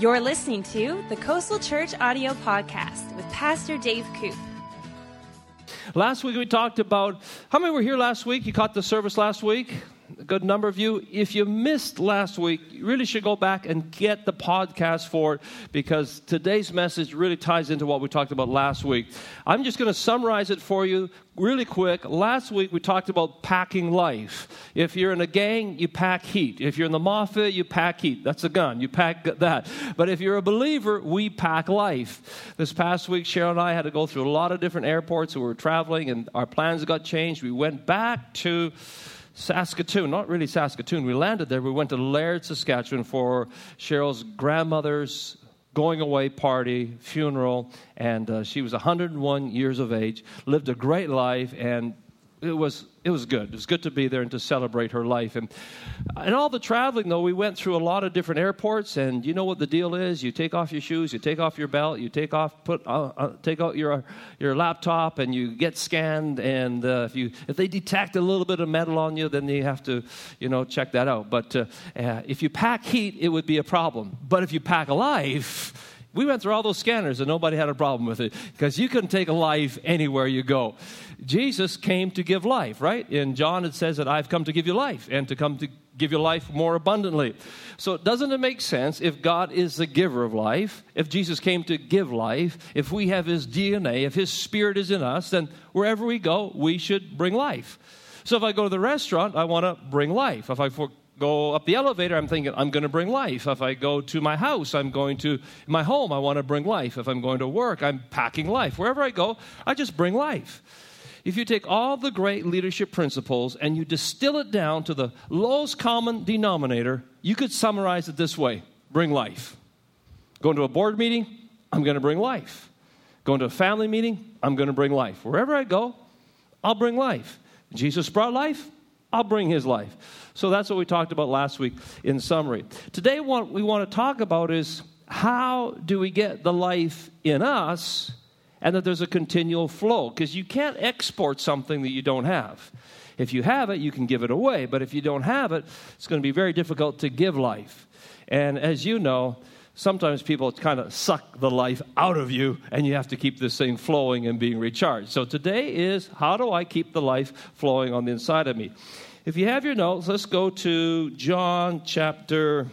You're listening to the Coastal Church Audio Podcast with Pastor Dave Koop. Last week we talked about how many were here last week? You caught the service last week? A good number of you. If you missed last week, you really should go back and get the podcast for it because today's message really ties into what we talked about last week. I'm just going to summarize it for you really quick. Last week we talked about packing life. If you're in a gang, you pack heat. If you're in the mafia, you pack heat. That's a gun. You pack that. But if you're a believer, we pack life. This past week, Cheryl and I had to go through a lot of different airports. We were traveling, and our plans got changed. We went back to Saskatoon, not really Saskatoon. We landed there. We went to Laird, Saskatchewan for Cheryl's grandmother's going away party, funeral, and uh, she was 101 years of age, lived a great life, and it was it was good. It was good to be there and to celebrate her life. And and all the traveling though, we went through a lot of different airports. And you know what the deal is? You take off your shoes, you take off your belt, you take off put uh, uh, take out your your laptop, and you get scanned. And uh, if you if they detect a little bit of metal on you, then you have to you know check that out. But uh, uh, if you pack heat, it would be a problem. But if you pack life. We went through all those scanners and nobody had a problem with it because you can take life anywhere you go. Jesus came to give life, right? In John, it says that I've come to give you life and to come to give you life more abundantly. So, doesn't it make sense if God is the giver of life, if Jesus came to give life, if we have his DNA, if his spirit is in us, then wherever we go, we should bring life. So, if I go to the restaurant, I want to bring life. If I go up the elevator, I'm thinking, I'm going to bring life. If I go to my house, I'm going to my home, I want to bring life. If I'm going to work, I'm packing life. Wherever I go, I just bring life if you take all the great leadership principles and you distill it down to the lowest common denominator, you could summarize it this way bring life. Going to a board meeting, I'm going to bring life. Going to a family meeting, I'm going to bring life. Wherever I go, I'll bring life. Jesus brought life, I'll bring his life. So that's what we talked about last week in summary. Today, what we want to talk about is how do we get the life in us and that there's a continual flow because you can't export something that you don't have. If you have it, you can give it away, but if you don't have it, it's going to be very difficult to give life. And as you know, sometimes people kind of suck the life out of you, and you have to keep this thing flowing and being recharged. So today is how do I keep the life flowing on the inside of me? If you have your notes, let's go to John chapter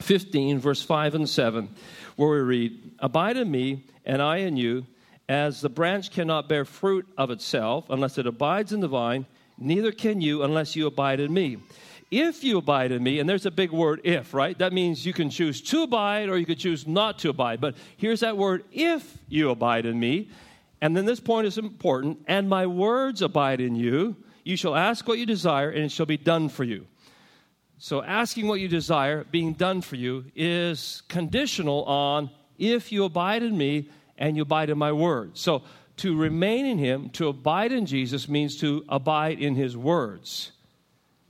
15, verse 5 and 7, where we read, Abide in me, and I in you, as the branch cannot bear fruit of itself unless it abides in the vine, neither can you unless you abide in me. If you abide in me, and there's a big word if, right? That means you can choose to abide or you could choose not to abide. But here's that word if you abide in me. And then this point is important and my words abide in you. You shall ask what you desire, and it shall be done for you. So, asking what you desire, being done for you, is conditional on if you abide in me and you abide in my word. So, to remain in him, to abide in Jesus, means to abide in his words.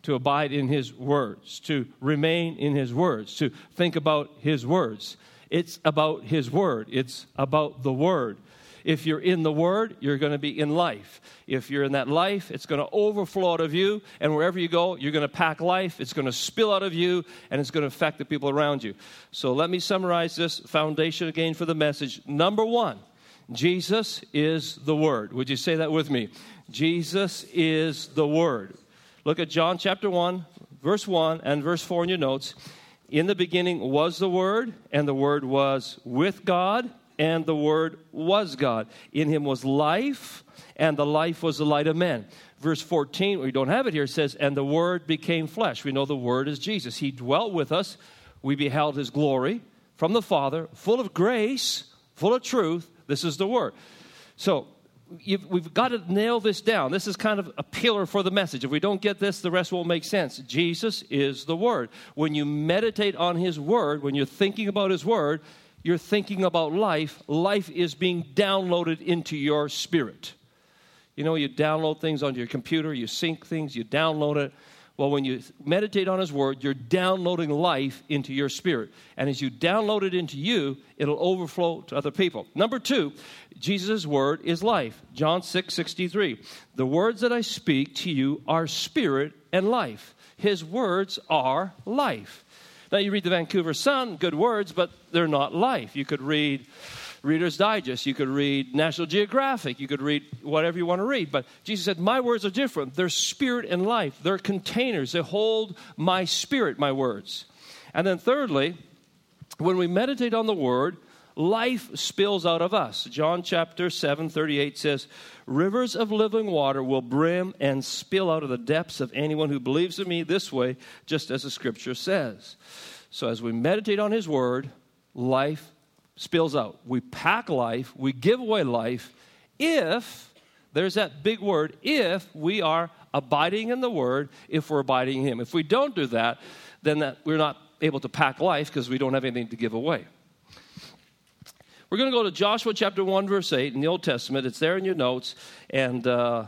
To abide in his words, to remain in his words, to think about his words. It's about his word, it's about the word. If you're in the Word, you're going to be in life. If you're in that life, it's going to overflow out of you, and wherever you go, you're going to pack life. It's going to spill out of you, and it's going to affect the people around you. So let me summarize this foundation again for the message. Number one, Jesus is the Word. Would you say that with me? Jesus is the Word. Look at John chapter 1, verse 1 and verse 4 in your notes. In the beginning was the Word, and the Word was with God and the Word was God. In him was life, and the life was the light of men. Verse 14, we don't have it here, says, And the Word became flesh. We know the Word is Jesus. He dwelt with us. We beheld his glory from the Father, full of grace, full of truth. This is the Word. So, we've got to nail this down. This is kind of a pillar for the message. If we don't get this, the rest won't make sense. Jesus is the Word. When you meditate on His Word, when you're thinking about His Word, you're thinking about life, life is being downloaded into your spirit. You know, you download things onto your computer, you sync things, you download it. Well, when you meditate on His Word, you're downloading life into your spirit. And as you download it into you, it'll overflow to other people. Number two, Jesus' Word is life. John 6 63. The words that I speak to you are spirit and life. His words are life. Now, you read the Vancouver Sun, good words, but they're not life. You could read Reader's Digest, you could read National Geographic, you could read whatever you want to read. But Jesus said, My words are different. They're spirit and life, they're containers. They hold my spirit, my words. And then, thirdly, when we meditate on the word, life spills out of us. John chapter 7, 38 says, Rivers of living water will brim and spill out of the depths of anyone who believes in me this way, just as the scripture says. So as we meditate on his word, life spills out. We pack life, we give away life if, there's that big word, if we are abiding in the word, if we're abiding in him. If we don't do that, then that we're not able to pack life because we don't have anything to give away. We're going to go to Joshua chapter 1, verse 8 in the Old Testament. It's there in your notes. And, uh,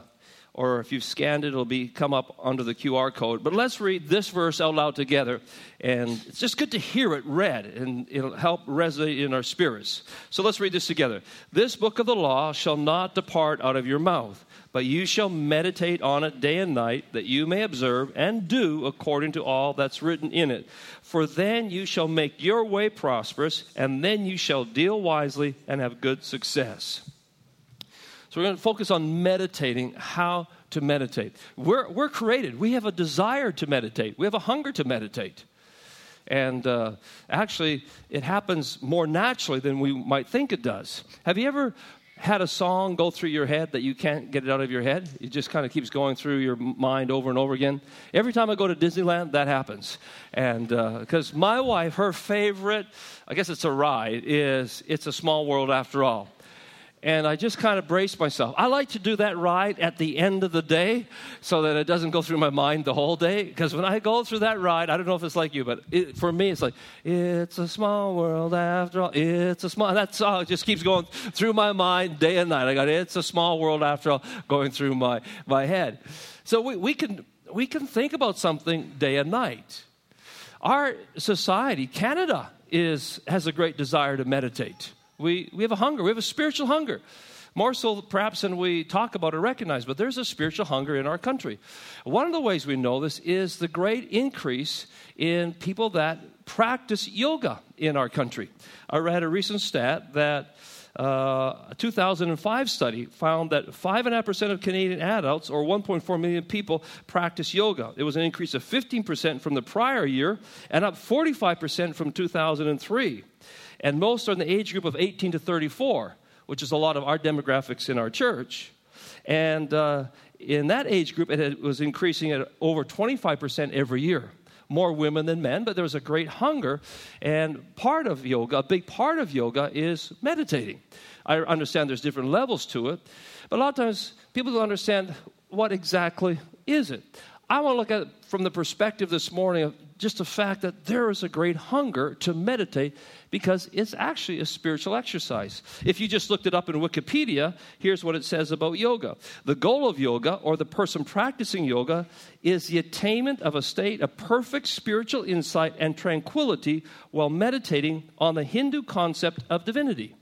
or if you've scanned it, it'll be come up under the QR code. But let's read this verse out loud together. And it's just good to hear it read, and it'll help resonate in our spirits. So let's read this together. This book of the law shall not depart out of your mouth but you shall meditate on it day and night, that you may observe and do according to all that's written in it. For then you shall make your way prosperous, and then you shall deal wisely and have good success. So we're going to focus on meditating, how to meditate. We're, we're created, we have a desire to meditate, we have a hunger to meditate. And uh, actually, it happens more naturally than we might think it does. Have you ever had a song go through your head that you can't get it out of your head? It just kind of keeps going through your mind over and over again. Every time I go to Disneyland, that happens. And because uh, my wife, her favorite, I guess it's a ride, is It's a Small World After All and I just kind of braced myself. I like to do that ride at the end of the day so that it doesn't go through my mind the whole day. Because when I go through that ride, I don't know if it's like you, but it, for me, it's like, it's a small world after all. It's a small, that song just keeps going through my mind day and night. I got, it's a small world after all, going through my, my head. So we, we, can, we can think about something day and night. Our society, Canada, is, has a great desire to meditate. We, we have a hunger, we have a spiritual hunger. More so, perhaps, than we talk about or recognize, but there's a spiritual hunger in our country. One of the ways we know this is the great increase in people that practice yoga in our country. I read a recent stat that uh, a 2005 study found that 5.5% of Canadian adults, or 1.4 million people, practice yoga. It was an increase of 15% from the prior year and up 45% from 2003 and most are in the age group of 18 to 34, which is a lot of our demographics in our church. And uh, in that age group, it was increasing at over 25% every year. More women than men, but there was a great hunger. And part of yoga, a big part of yoga, is meditating. I understand there's different levels to it, but a lot of times people don't understand what exactly is it. I want to look at it from the perspective this morning of just the fact that there is a great hunger to meditate because it's actually a spiritual exercise. If you just looked it up in Wikipedia, here's what it says about yoga. The goal of yoga, or the person practicing yoga, is the attainment of a state of perfect spiritual insight and tranquility while meditating on the Hindu concept of divinity.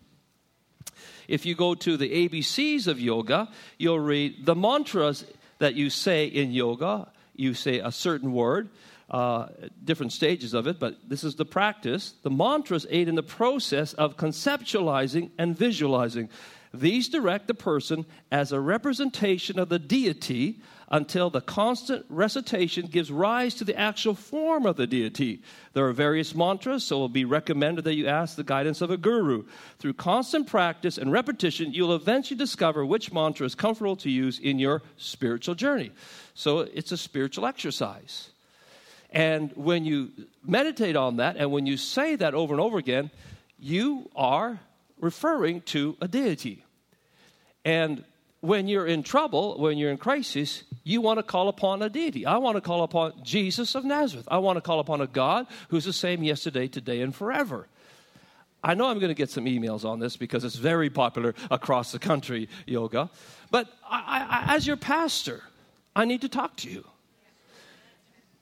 If you go to the ABCs of yoga, you'll read the mantras that you say in yoga you say a certain word, uh, different stages of it, but this is the practice. The mantras aid in the process of conceptualizing and visualizing. These direct the person as a representation of the deity until the constant recitation gives rise to the actual form of the deity. There are various mantras, so it will be recommended that you ask the guidance of a guru. Through constant practice and repetition, you'll eventually discover which mantra is comfortable to use in your spiritual journey. So it's a spiritual exercise. And when you meditate on that and when you say that over and over again, you are referring to a deity. And when you're in trouble, when you're in crisis, you want to call upon a deity. I want to call upon Jesus of Nazareth. I want to call upon a God who's the same yesterday, today, and forever. I know I'm going to get some emails on this because it's very popular across the country, yoga. But I, I, as your pastor, I need to talk to you.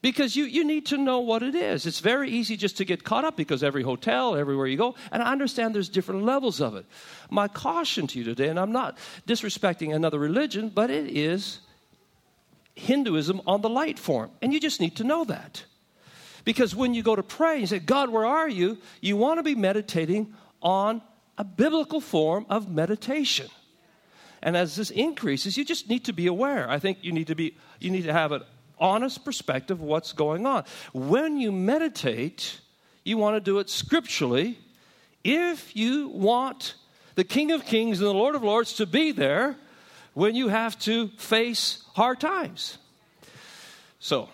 Because you, you need to know what it is. It's very easy just to get caught up because every hotel, everywhere you go, and I understand there's different levels of it. My caution to you today, and I'm not disrespecting another religion, but it is Hinduism on the light form. And you just need to know that. Because when you go to pray, you say, God, where are you? You want to be meditating on a biblical form of meditation. And as this increases, you just need to be aware. I think you need to be you need to have an honest perspective of what's going on. When you meditate, you want to do it scripturally. If you want the King of Kings and the Lord of Lords to be there when you have to face hard times. So,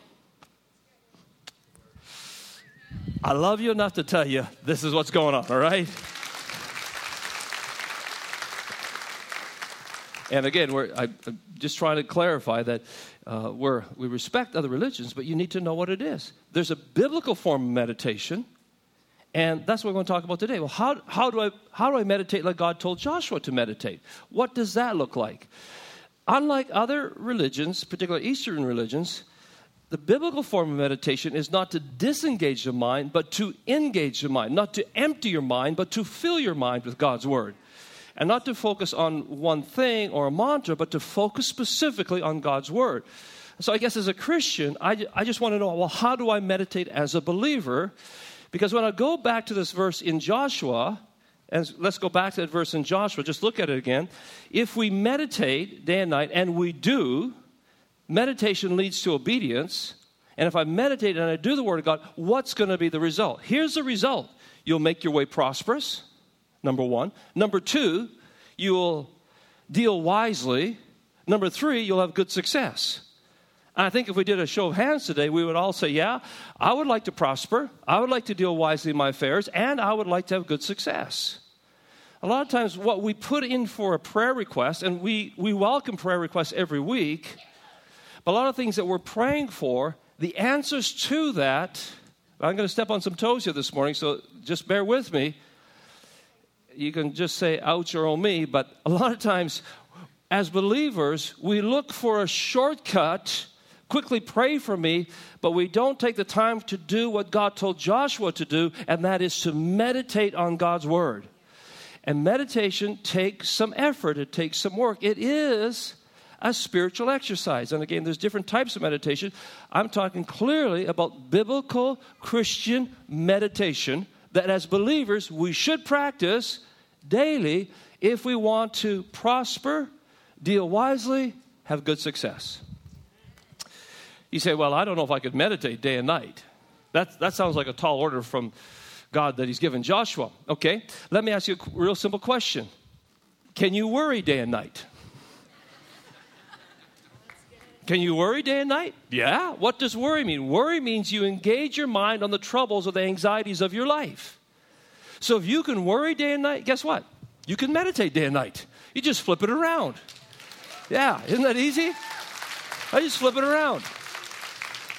I love you enough to tell you this is what's going on, all right? And again, we're, I, am just trying to clarify that uh, we're, we respect other religions, but you need to know what it is. There's a biblical form of meditation, and that's what we're going to talk about today. Well, how, how, do I, how do I meditate like God told Joshua to meditate? What does that look like? Unlike other religions, particularly Eastern religions, the biblical form of meditation is not to disengage the mind, but to engage the mind. Not to empty your mind, but to fill your mind with God's Word and not to focus on one thing or a mantra, but to focus specifically on God's Word. So, I guess as a Christian, I, I just want to know well, how do I meditate as a believer? Because when I go back to this verse in Joshua, and let's go back to that verse in Joshua, just look at it again. If we meditate day and night, and we do, meditation leads to obedience. And if I meditate and I do the Word of God, what's going to be the result? Here's the result you'll make your way prosperous number one. Number two, you'll deal wisely. Number three, you'll have good success. I think if we did a show of hands today, we would all say, Yeah, I would like to prosper. I would like to deal wisely in my affairs, and I would like to have good success. A lot of times, what we put in for a prayer request, and we, we welcome prayer requests every week, but a lot of things that we're praying for, the answers to that, I'm going to step on some toes here this morning, so just bear with me you can just say, ouch or oh me, but a lot of times as believers, we look for a shortcut, quickly pray for me, but we don't take the time to do what God told Joshua to do, and that is to meditate on God's word. And meditation takes some effort, it takes some work. It is a spiritual exercise. And again, there's different types of meditation. I'm talking clearly about biblical Christian meditation that as believers we should practice daily if we want to prosper, deal wisely, have good success. You say, Well, I don't know if I could meditate day and night. That, that sounds like a tall order from God that He's given Joshua. Okay, let me ask you a real simple question Can you worry day and night? Can you worry day and night? Yeah. What does worry mean? Worry means you engage your mind on the troubles or the anxieties of your life. So if you can worry day and night, guess what? You can meditate day and night. You just flip it around. Yeah, isn't that easy? I just flip it around.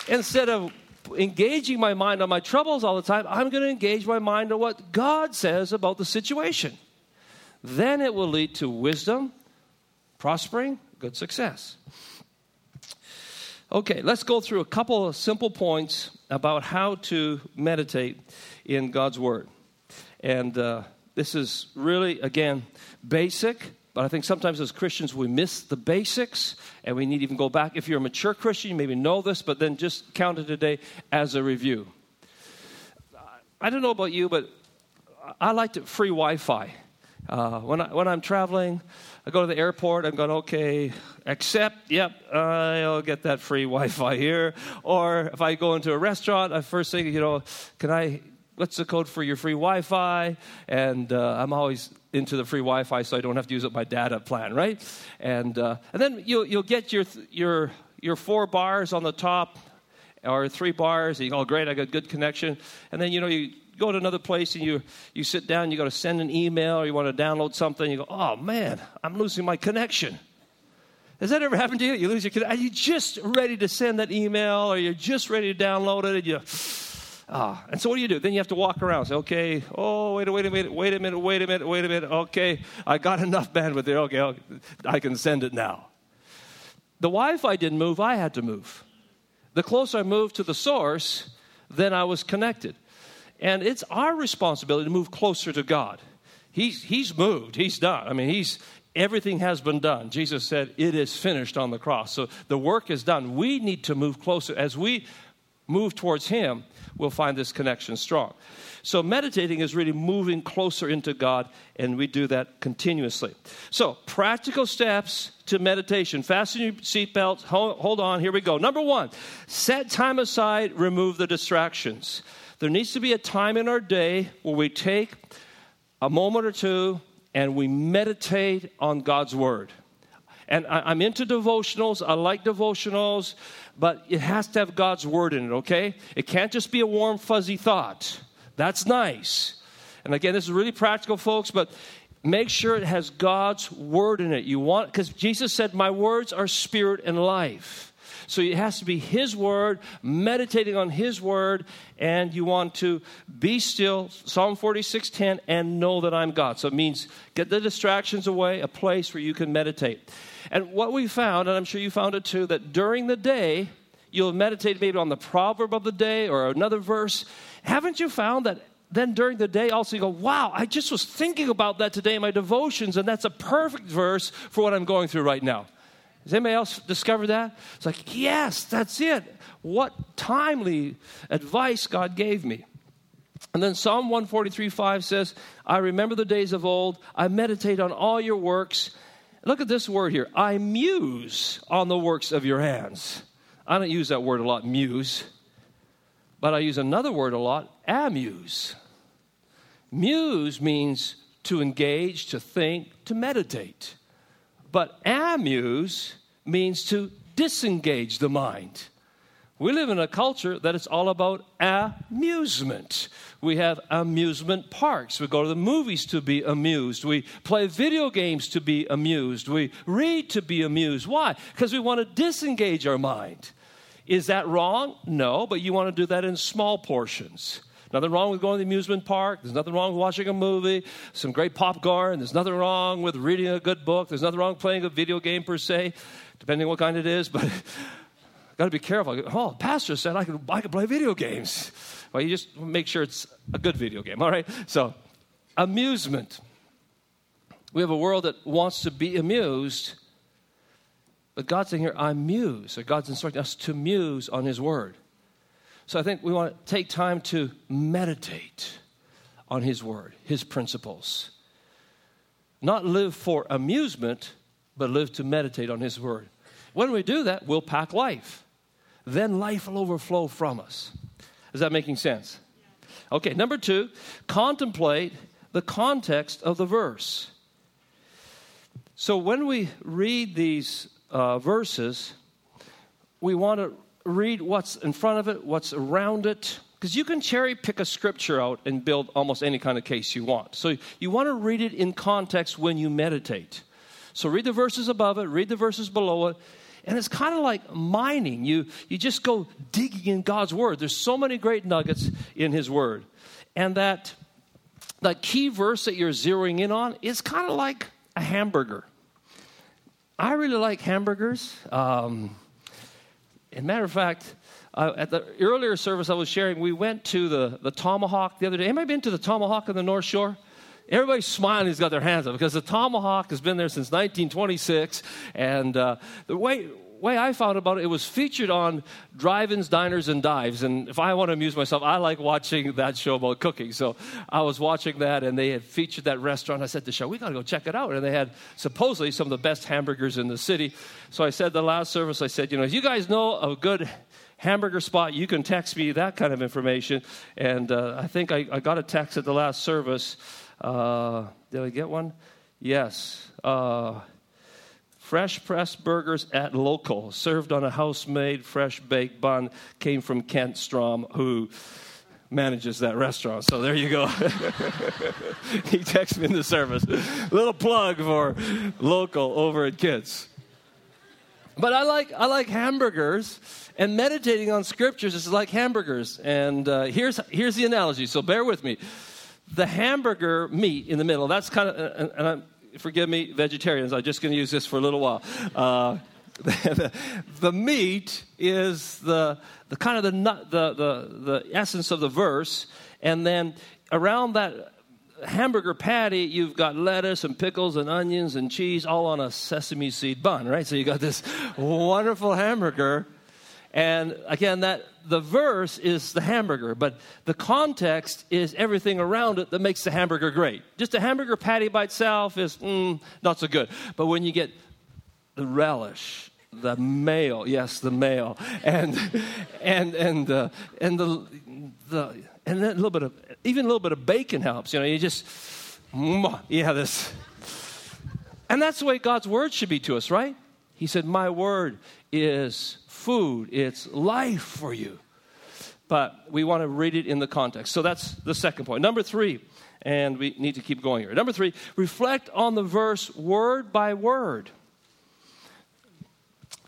Instead of engaging my mind on my troubles all the time, I'm going to engage my mind on what God says about the situation. Then it will lead to wisdom, prospering, good success. Okay, let's go through a couple of simple points about how to meditate in God's Word. And uh, this is really, again, basic, but I think sometimes as Christians we miss the basics and we need to even go back. If you're a mature Christian, you maybe know this, but then just count it today as a review. I don't know about you, but I like to free Wi Fi. Uh, when, I, when I'm traveling, I go to the airport, I'm going, okay, accept, yep, I'll get that free Wi Fi here. Or if I go into a restaurant, I first think, you know, can I what's the code for your free Wi-Fi? And uh, I'm always into the free Wi-Fi, so I don't have to use up my data plan, right? And uh, and then you'll you'll get your your your four bars on the top, or three bars. And you go, oh, great, I got good connection. And then you know you go to another place and you you sit down, you got to send an email, or you want to download something. You go, oh man, I'm losing my connection. Has that ever happened to you? You lose your connection. Are you just ready to send that email, or you're just ready to download it, and you Ah, and so what do you do? Then you have to walk around. Say, okay, oh, wait, wait a minute, wait a minute, wait a minute, wait a minute. Okay, I got enough bandwidth there. Okay, okay I can send it now. The Wi Fi didn't move, I had to move. The closer I moved to the source, then I was connected. And it's our responsibility to move closer to God. He's, he's moved, he's done. I mean, he's, everything has been done. Jesus said, It is finished on the cross. So the work is done. We need to move closer. As we move towards Him, we'll find this connection strong. So, meditating is really moving closer into God, and we do that continuously. So, practical steps to meditation. Fasten your seatbelts. Hold, hold on. Here we go. Number one, set time aside, remove the distractions. There needs to be a time in our day where we take a moment or two and we meditate on God's Word. And I, am into devotionals. I like devotionals, but it has to have God's Word in it, okay? It can't just be a warm, fuzzy thought. That's nice. And again, this is really practical, folks, but make sure it has God's word in it. You want, because Jesus said, My words are spirit and life. So it has to be His Word, meditating on His Word, and you want to be still, Psalm 46 10, and know that I'm God. So it means get the distractions away, a place where you can meditate. And what we found, and I'm sure you found it too, that during the day, you'll meditate maybe on the proverb of the day or another verse, haven't you found that then during the day also you go, wow, I just was thinking about that today in my devotions, and that's a perfect verse for what I'm going through right now. Has anybody else discovered that? It's like, yes, that's it. What timely advice God gave me. And then Psalm 143 5 says, I remember the days of old, I meditate on all your works. Look at this word here I muse on the works of your hands. I don't use that word a lot, muse. But I use another word a lot amuse. Muse means to engage, to think, to meditate. But amuse means to disengage the mind. We live in a culture that it's all about amusement. We have amusement parks. We go to the movies to be amused. We play video games to be amused. We read to be amused. Why? Because we want to disengage our mind. Is that wrong? No, but you want to do that in small portions. Nothing wrong with going to the amusement park. There's nothing wrong with watching a movie, some great popcorn. There's nothing wrong with reading a good book. There's nothing wrong with playing a video game per se, depending what kind it is. But got to be careful. Oh, pastor said I could, I could play video games. Well, you just make sure it's a good video game, all right? So, amusement. We have a world that wants to be amused but God's saying here, I muse. Or God's instructing us to muse on His Word. So I think we want to take time to meditate on His Word, His principles. Not live for amusement, but live to meditate on His Word. When we do that, we'll pack life. Then life will overflow from us. Is that making sense? Okay, number two, contemplate the context of the verse. So when we read these uh, verses, we want to read what's in front of it, what's around it, because you can cherry pick a scripture out and build almost any kind of case you want. So you want to read it in context when you meditate. So read the verses above it, read the verses below it, and it's kind of like mining. You, you just go digging in God's Word. There's so many great nuggets in His Word. And that, that key verse that you're zeroing in on is kind of like a hamburger. I really like hamburgers. Um, as a matter of fact, uh, at the earlier service I was sharing, we went to the, the Tomahawk the other day. Anybody been to the Tomahawk on the North Shore? Everybody's smiling, he's got their hands up because the Tomahawk has been there since 1926. And uh, the way, way I found about it, it was featured on drive-ins, diners, and dives. And if I want to amuse myself, I like watching that show about cooking. So I was watching that, and they had featured that restaurant. I said to show, we got to go check it out. And they had supposedly some of the best hamburgers in the city. So I said the last service, I said, you know, if you guys know a good hamburger spot, you can text me that kind of information. And uh, I think I, I, got a text at the last service. Uh, did I get one? Yes. Uh, Fresh pressed burgers at Local, served on a house made fresh baked bun, came from Kent Strom, who manages that restaurant. So there you go. he texted me in the service. Little plug for Local over at Kits. But I like, I like hamburgers, and meditating on scriptures is like hamburgers. And uh, here's, here's the analogy, so bear with me. The hamburger meat in the middle, that's kind of, and I'm, forgive me, vegetarians, I'm just going to use this for a little while. Uh, the, the, meat is the, the kind of the, nut, the, the, the essence of the verse, and then around that hamburger patty, you've got lettuce and pickles and onions and cheese all on a sesame seed bun, right? So you got this wonderful hamburger And again, that the verse is the hamburger, but the context is everything around it that makes the hamburger great. Just a hamburger patty by itself is mm, not so good. But when you get the relish, the mayo, yes, the mayo, and and and uh, and the the and then a little bit of even a little bit of bacon helps. You know, you just yeah this, and that's the way God's word should be to us, right? He said, "My word is food; it's life for you." But we want to read it in the context. So that's the second point. Number three, and we need to keep going here. Number three, reflect on the verse word by word.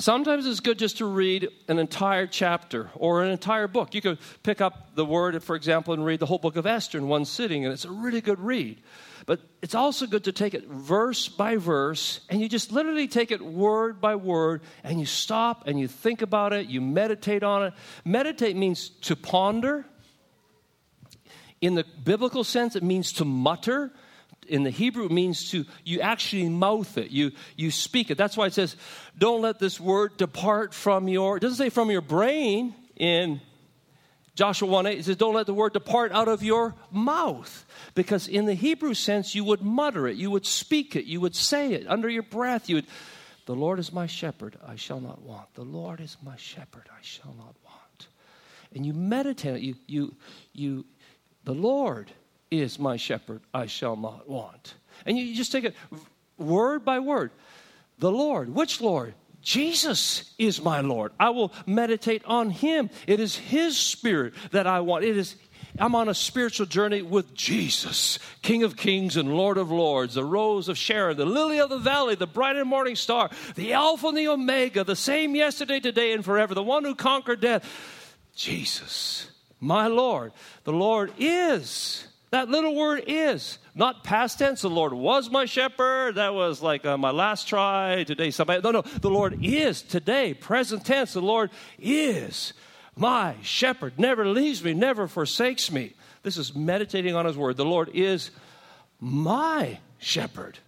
Sometimes it's good just to read an entire chapter or an entire book. You could pick up the word, for example, and read the whole book of Esther in one sitting, and it's a really good read. But it's also good to take it verse by verse, and you just literally take it word by word, and you stop and you think about it, you meditate on it. Meditate means to ponder. In the biblical sense, it means to mutter in the Hebrew means to you actually mouth it. You you speak it. That's why it says, "Don't let this word depart from your." It doesn't say from your brain in Joshua 1 8. It says, "Don't let the word depart out of your mouth," because in the Hebrew sense, you would mutter it, you would speak it, you would say it under your breath. You would, "The Lord is my shepherd; I shall not want. The Lord is my shepherd; I shall not want." And you meditate. You you you. The Lord is my shepherd, I shall not want. And you just take it word by word. The Lord, which Lord? Jesus is my Lord. I will meditate on him. It is his spirit that I want. It is I'm on a spiritual journey with Jesus, King of Kings and Lord of Lords, the Rose of Sharon, the Lily of the Valley, the bright and morning star, the Alpha and the Omega, the same yesterday, today, and forever, the one who conquered death. Jesus, my Lord. The Lord is that little word is not past tense. The Lord was my shepherd. That was like uh, my last try. Today, somebody. No, no. The Lord is today, present tense. The Lord is my shepherd. Never leaves me, never forsakes me. This is meditating on His word. The Lord is my shepherd.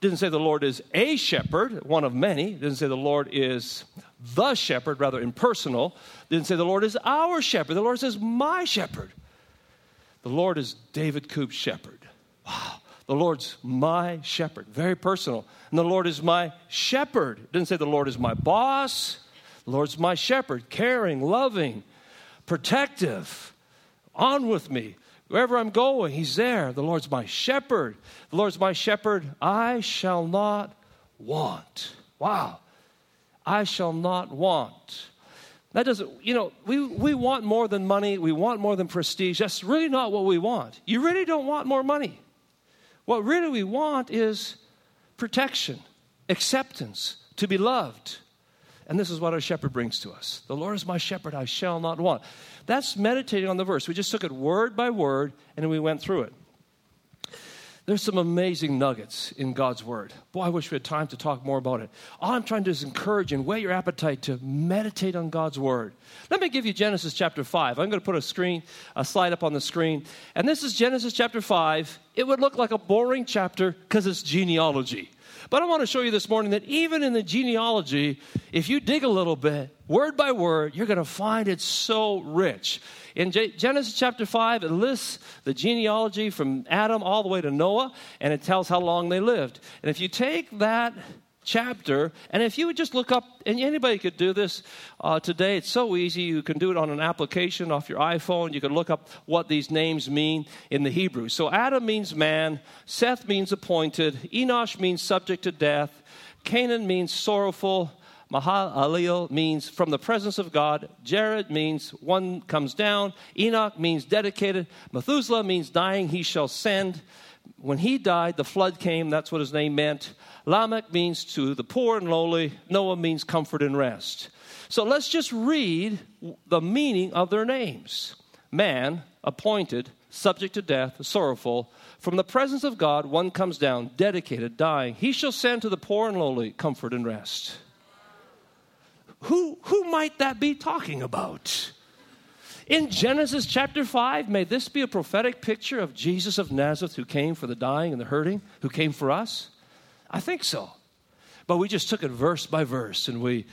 Didn't say the Lord is a shepherd, one of many. Didn't say the Lord is the shepherd, rather impersonal. Didn't say the Lord is our shepherd. The Lord says my shepherd. The Lord is David Koop's shepherd. Wow. The Lord's my shepherd. Very personal. And the Lord is my shepherd. It didn't say the Lord is my boss. The Lord's my shepherd, caring, loving, protective, on with me. Wherever I'm going, He's there. The Lord's my shepherd. The Lord's my shepherd. I shall not want. Wow. I shall not want. That doesn't, you know, we, we want more than money. We want more than prestige. That's really not what we want. You really don't want more money. What really we want is protection, acceptance, to be loved. And this is what our shepherd brings to us. The Lord is my shepherd, I shall not want. That's meditating on the verse. We just took it word by word and we went through it. There's some amazing nuggets in God's Word. Boy, I wish we had time to talk more about it. All I'm trying to do is encourage and whet your appetite to meditate on God's Word. Let me give you Genesis chapter 5. I'm going to put a screen, a slide up on the screen. And this is Genesis chapter 5. It would look like a boring chapter because it's genealogy. But I want to show you this morning that even in the genealogy, if you dig a little bit, word by word, you're going to find it so rich. In Genesis chapter 5, it lists the genealogy from Adam all the way to Noah, and it tells how long they lived. And if you take that chapter, and if you would just look up, and anybody could do this uh, today, it's so easy. You can do it on an application off your iPhone. You can look up what these names mean in the Hebrew. So Adam means man, Seth means appointed, Enosh means subject to death, Canaan means sorrowful. Mahalalel means from the presence of God. Jared means one comes down. Enoch means dedicated. Methuselah means dying, he shall send. When he died, the flood came. That's what his name meant. Lamech means to the poor and lowly. Noah means comfort and rest. So let's just read the meaning of their names man, appointed, subject to death, sorrowful. From the presence of God, one comes down, dedicated, dying. He shall send to the poor and lowly comfort and rest who, who might that be talking about? In Genesis chapter 5, may this be a prophetic picture of Jesus of Nazareth who came for the dying and the hurting, who came for us? I think so. But we just took it verse by verse and we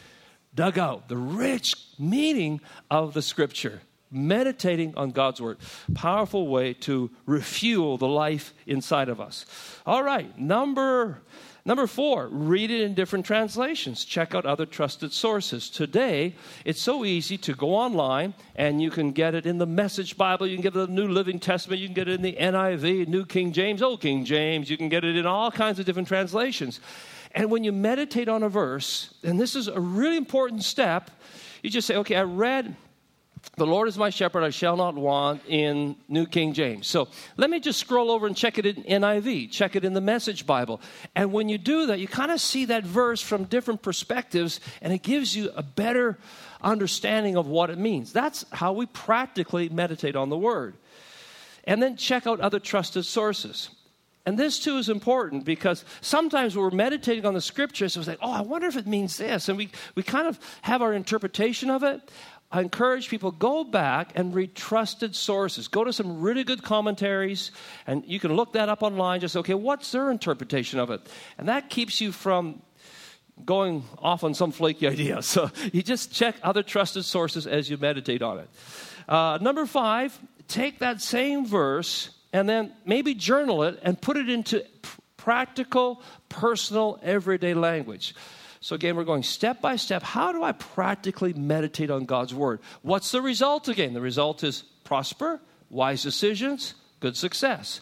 dug out the rich meaning of the scripture meditating on God's word. Powerful way to refuel the life inside of us. All right, number Number four, read it in different translations. Check out other trusted sources. Today, it's so easy to go online and you can get it in the Message Bible, you can get it in the New Living Testament, you can get it in the NIV, New King James, Old King James, you can get it in all kinds of different translations. And when you meditate on a verse, and this is a really important step, you just say, okay, I read the Lord is my shepherd, I shall not want in New King James. So let me just scroll over and check it in NIV, check it in the Message Bible. And when you do that, you kind of see that verse from different perspectives, and it gives you a better understanding of what it means. That's how we practically meditate on the Word. And then check out other trusted sources. And this too is important because sometimes we're meditating on the scriptures and we say, oh, I wonder if it means this. And we, we kind of have our interpretation of it. I encourage people go back and read trusted sources. Go to some really good commentaries, and you can look that up online. Just okay, what's their interpretation of it, and that keeps you from going off on some flaky idea. So you just check other trusted sources as you meditate on it. Uh, number five, take that same verse and then maybe journal it and put it into practical, personal, everyday language. So, again, we're going step by step. How do I practically meditate on God's Word? What's the result again? The result is prosper, wise decisions, good success.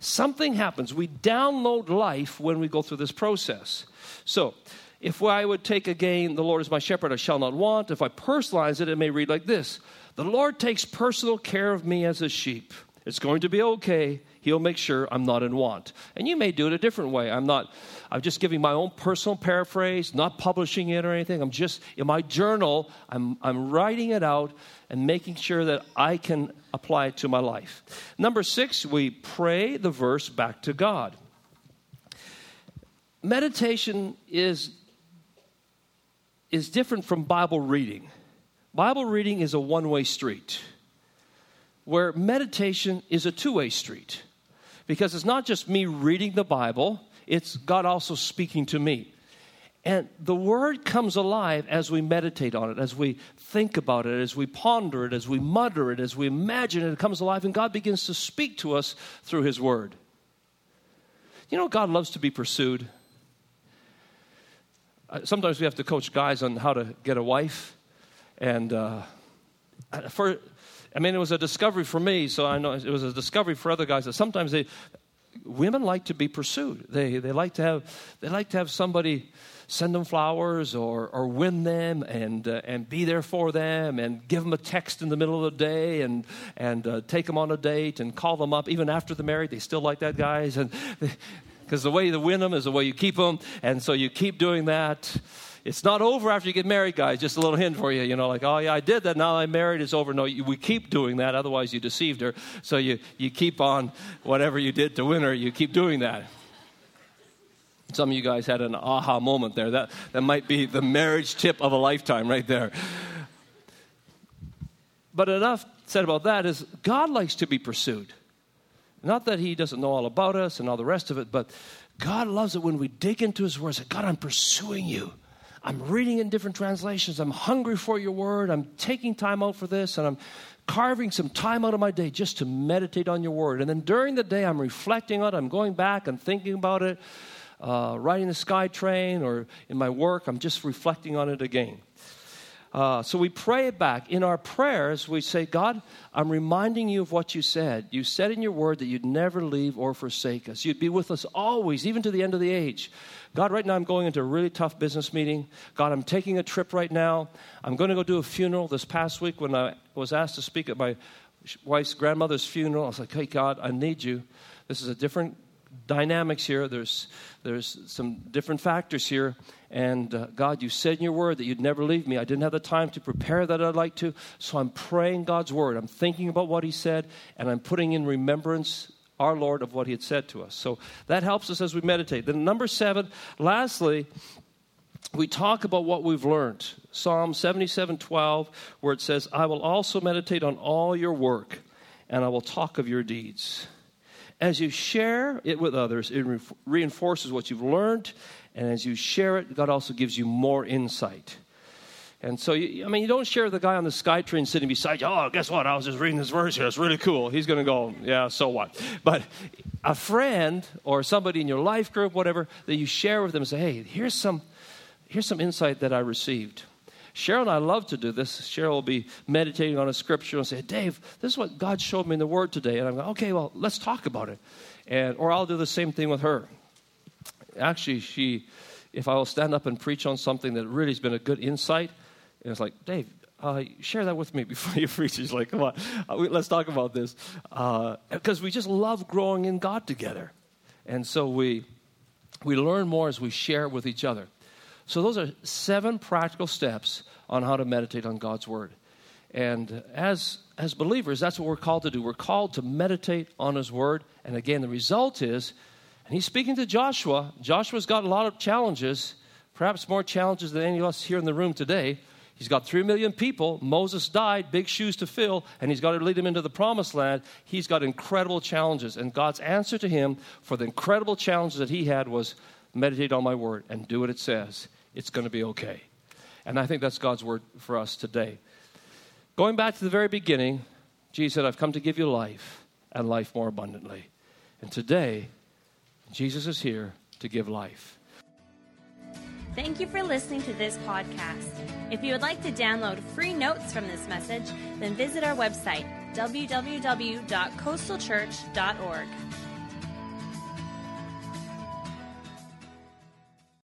Something happens. We download life when we go through this process. So, if I would take again, the Lord is my shepherd, I shall not want, if I personalize it, it may read like this The Lord takes personal care of me as a sheep. It's going to be okay. He'll make sure I'm not in want. And you may do it a different way. I'm not, I'm just giving my own personal paraphrase, not publishing it or anything. I'm just, in my journal, I'm, I'm writing it out and making sure that I can apply it to my life. Number six, we pray the verse back to God. Meditation is, is different from Bible reading. Bible reading is a one way street where meditation is a two way street. Because it's not just me reading the Bible, it's God also speaking to me. And the word comes alive as we meditate on it, as we think about it, as we ponder it, as we mutter it, as we imagine it, it comes alive, and God begins to speak to us through His word. You know, God loves to be pursued. Uh, sometimes we have to coach guys on how to get a wife. And uh, for I mean, it was a discovery for me, so I know it was a discovery for other guys that sometimes they, women like to be pursued. They, they, like to have, they like to have somebody send them flowers or, or win them and, uh, and be there for them and give them a text in the middle of the day and, and uh, take them on a date and call them up. Even after they're married, they still like that, guys. And Because the way you win them is the way you keep them. And so you keep doing that. It's not over after you get married, guys. Just a little hint for you. You know, like, oh, yeah, I did that. Now I'm married. It's over. No, you, we keep doing that. Otherwise, you deceived her. So you, you keep on whatever you did to win her, you keep doing that. Some of you guys had an aha moment there. That, that might be the marriage tip of a lifetime right there. But enough said about that is God likes to be pursued. Not that He doesn't know all about us and all the rest of it, but God loves it when we dig into His Word and God, I'm pursuing you. I'm reading in different translations. I'm hungry for your word. I'm taking time out for this, and I'm carving some time out of my day just to meditate on your word. And then during the day, I'm reflecting on it. I'm going back and thinking about it, uh, riding the SkyTrain, or in my work, I'm just reflecting on it again. Uh, so we pray it back. In our prayers, we say, God, I'm reminding you of what you said. You said in your word that you'd never leave or forsake us. You'd be with us always, even to the end of the age. God, right now I'm going into a really tough business meeting. God, I'm taking a trip right now. I'm going to go do a funeral. This past week, when I was asked to speak at my wife's grandmother's funeral, I was like, hey, God, I need you. This is a different dynamics here. There's, there's some different factors here. And uh, God, you said in your word that you'd never leave me. I didn't have the time to prepare that I'd like to. So I'm praying God's word. I'm thinking about what He said, and I'm putting in remembrance our Lord of what He had said to us. So that helps us as we meditate. Then, number seven, lastly, we talk about what we've learned. Psalm 77 12, where it says, I will also meditate on all your work, and I will talk of your deeds. As you share it with others, it re- reinforces what you've learned and as you share it, God also gives you more insight. And so, you, I mean, you don't share the guy on the SkyTrain sitting beside you. Oh, guess what? I was just reading this verse here. It's really cool. He's going to go, yeah, so what? But a friend or somebody in your life group, whatever, that you share with them say, hey, here's some, here's some insight that I received. Cheryl and I love to do this. Cheryl will be meditating on a scripture and say, Dave, this is what God showed me in the Word today. And I'm going, okay, well, let's talk about it. And, or I'll do the same thing with her. Actually, she, if I will stand up and preach on something that really has been a good insight, and it's like, Dave, uh, share that with me before you preach. He's like, come on, uh, let's talk about this. Because uh, we just love growing in God together. And so we, we learn more as we share with each other. So those are seven practical steps on how to meditate on God's Word. And as, as believers, that's what we're called to do. We're called to meditate on His Word. And again, the result is, and he's speaking to Joshua. Joshua's got a lot of challenges, perhaps more challenges than any of us here in the room today. He's got three million people. Moses died, big shoes to fill, and he's got to lead them into the promised land. He's got incredible challenges. And God's answer to him for the incredible challenges that he had was meditate on my word and do what it says. It's going to be okay. And I think that's God's word for us today. Going back to the very beginning, Jesus said, I've come to give you life and life more abundantly. And today, Jesus is here to give life. Thank you for listening to this podcast. If you would like to download free notes from this message, then visit our website, www.coastalchurch.org.